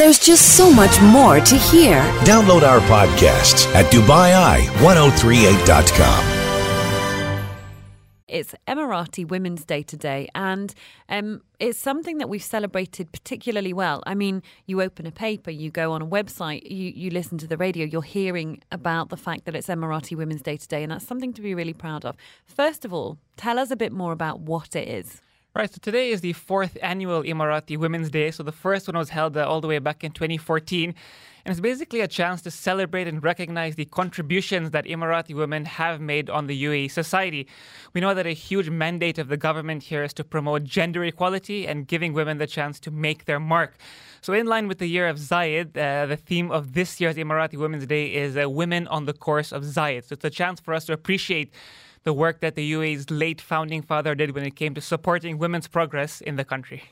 There's just so much more to hear. Download our podcasts at DubaiEye1038.com. It's Emirati Women's Day today, and um, it's something that we've celebrated particularly well. I mean, you open a paper, you go on a website, you, you listen to the radio, you're hearing about the fact that it's Emirati Women's Day today, and that's something to be really proud of. First of all, tell us a bit more about what it is. Right, so today is the fourth annual Emirati Women's Day. So the first one was held uh, all the way back in 2014. And it's basically a chance to celebrate and recognize the contributions that Emirati women have made on the UAE society. We know that a huge mandate of the government here is to promote gender equality and giving women the chance to make their mark. So, in line with the year of Zayed, uh, the theme of this year's Emirati Women's Day is uh, Women on the Course of Zayed. So, it's a chance for us to appreciate the work that the UAE's late founding father did when it came to supporting women's progress in the country.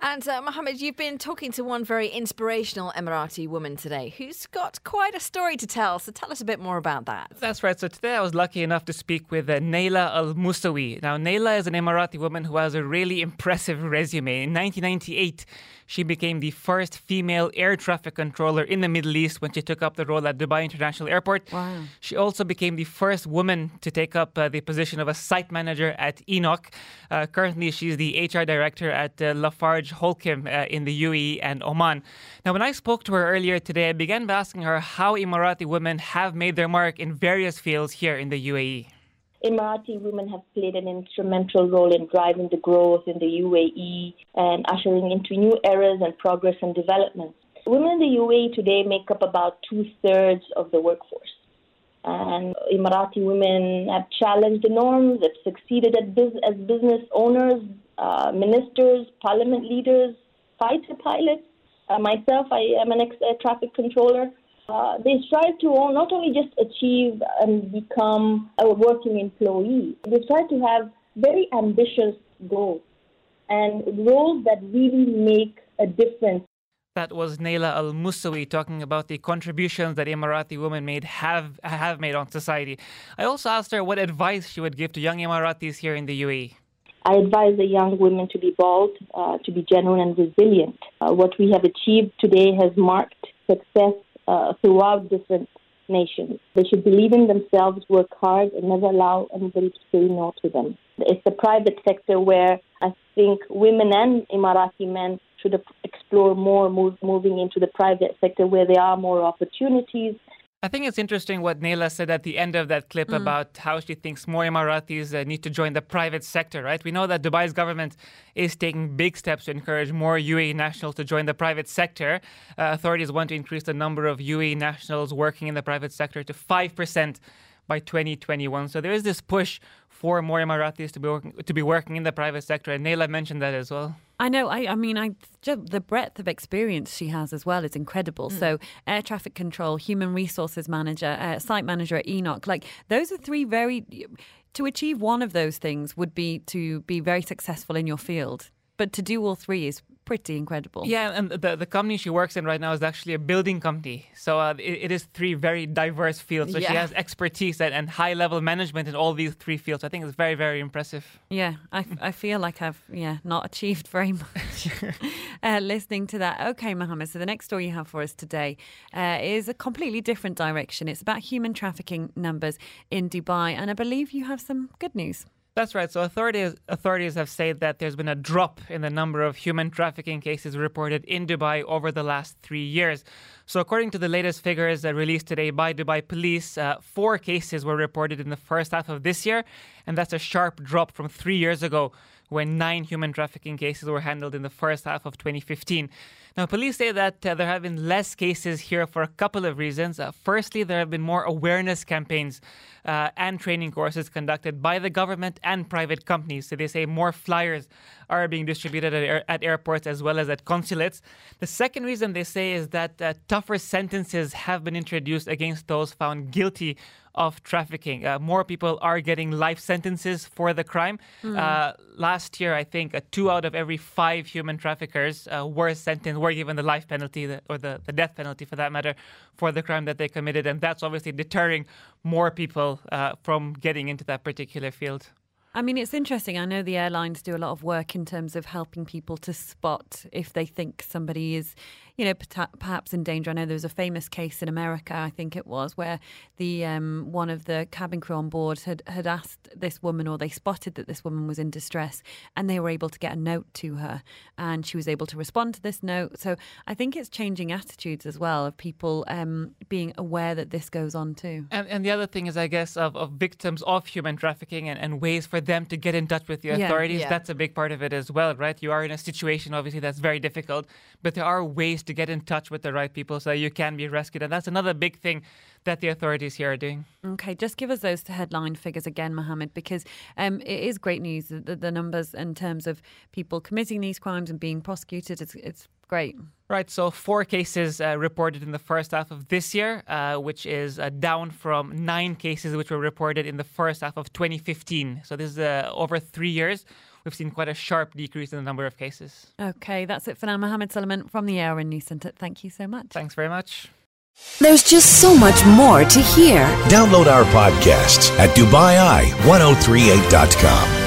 And uh, Mohammed, you've been talking to one very inspirational Emirati woman today who's got quite a story to tell. So tell us a bit more about that. That's right. So today I was lucky enough to speak with uh, Naila Al Musawi. Now, Naila is an Emirati woman who has a really impressive resume. In 1998, she became the first female air traffic controller in the Middle East when she took up the role at Dubai International Airport. Wow. She also became the first woman to take up uh, the position of a site manager at ENOC. Uh, currently, she's the HR director at uh, Holcim uh, in the UAE and Oman. Now, when I spoke to her earlier today, I began by asking her how Emirati women have made their mark in various fields here in the UAE. Emirati women have played an instrumental role in driving the growth in the UAE and ushering into new eras and progress and development. Women in the UAE today make up about two thirds of the workforce. And Emirati women have challenged the norms, have succeeded as business owners, uh, ministers, parliament leaders, fighter pilots. Uh, myself, I am an ex air traffic controller. Uh, they strive to not only just achieve and become a working employee, they strive to have very ambitious goals and roles that really make a difference. That was Naila Al Musawi talking about the contributions that Emirati women made have have made on society. I also asked her what advice she would give to young Emiratis here in the UAE. I advise the young women to be bold, uh, to be genuine and resilient. Uh, what we have achieved today has marked success uh, throughout different nations. They should believe in themselves, work hard, and never allow anybody to say no to them. It's the private sector where I think women and Emirati men should explore more, move, moving into the private sector where there are more opportunities I think it's interesting what Naila said at the end of that clip mm. about how she thinks more Emiratis uh, need to join the private sector, right? We know that Dubai's government is taking big steps to encourage more UAE nationals to join the private sector. Uh, authorities want to increase the number of UAE nationals working in the private sector to 5% by 2021. So there is this push for more Emiratis to be working, to be working in the private sector, and Naila mentioned that as well. I know. I, I mean, I the breadth of experience she has as well is incredible. Mm. So, air traffic control, human resources manager, uh, site manager at ENOC, like those are three very. To achieve one of those things would be to be very successful in your field, but to do all three is pretty incredible. Yeah, and the, the company she works in right now is actually a building company. So uh, it, it is three very diverse fields. So yeah. she has expertise and, and, high level management in all these three fields. I think it's very, very impressive. Yeah, I, I feel like I've yeah not achieved very much uh, listening to that. Okay, Mohammed. So the next story you have for us today uh, is a completely different direction. It's about human trafficking numbers in Dubai, and I believe you have some good news. That's right. So authorities authorities have said that there's been a drop in the number of human trafficking cases reported in Dubai over the last three years. So according to the latest figures released today by Dubai Police, uh, four cases were reported in the first half of this year, and that's a sharp drop from three years ago when nine human trafficking cases were handled in the first half of 2015. Now, police say that uh, there have been less cases here for a couple of reasons. Uh, firstly, there have been more awareness campaigns uh, and training courses conducted by the government and private companies. So they say more flyers are being distributed at, air- at airports as well as at consulates. The second reason they say is that uh, tougher sentences have been introduced against those found guilty of trafficking. Uh, more people are getting life sentences for the crime. Mm. Uh, last year, I think uh, two out of every five human traffickers uh, were sentenced, were given the life penalty or the, the death penalty for that matter for the crime that they committed. And that's obviously deterring more people uh, from getting into that particular field. I mean, it's interesting. I know the airlines do a lot of work in terms of helping people to spot if they think somebody is, you know, perhaps in danger. I know there was a famous case in America, I think it was, where the um, one of the cabin crew on board had, had asked this woman, or they spotted that this woman was in distress, and they were able to get a note to her, and she was able to respond to this note. So I think it's changing attitudes as well of people um, being aware that this goes on too. And, and the other thing is, I guess, of, of victims of human trafficking and, and ways for them to get in touch with the authorities. Yeah. That's a big part of it as well, right? You are in a situation, obviously, that's very difficult, but there are ways to get in touch with the right people so you can be rescued. And that's another big thing that the authorities here are doing. Okay, just give us those headline figures again, Mohammed, because um, it is great news. The, the, numbers in terms of people committing these crimes and being prosecuted, it's, it's great. Right, so four cases uh, reported in the first half of this year, uh, which is uh, down from nine cases which were reported in the first half of 2015. So this is uh, over three years. We've seen quite a sharp decrease in the number of cases. Okay, that's it for now. Mohammed Suleman from the ARN News Centre. Thank you so much. Thanks very much. There's just so much more to hear. Download our podcasts at DubaiEye1038.com.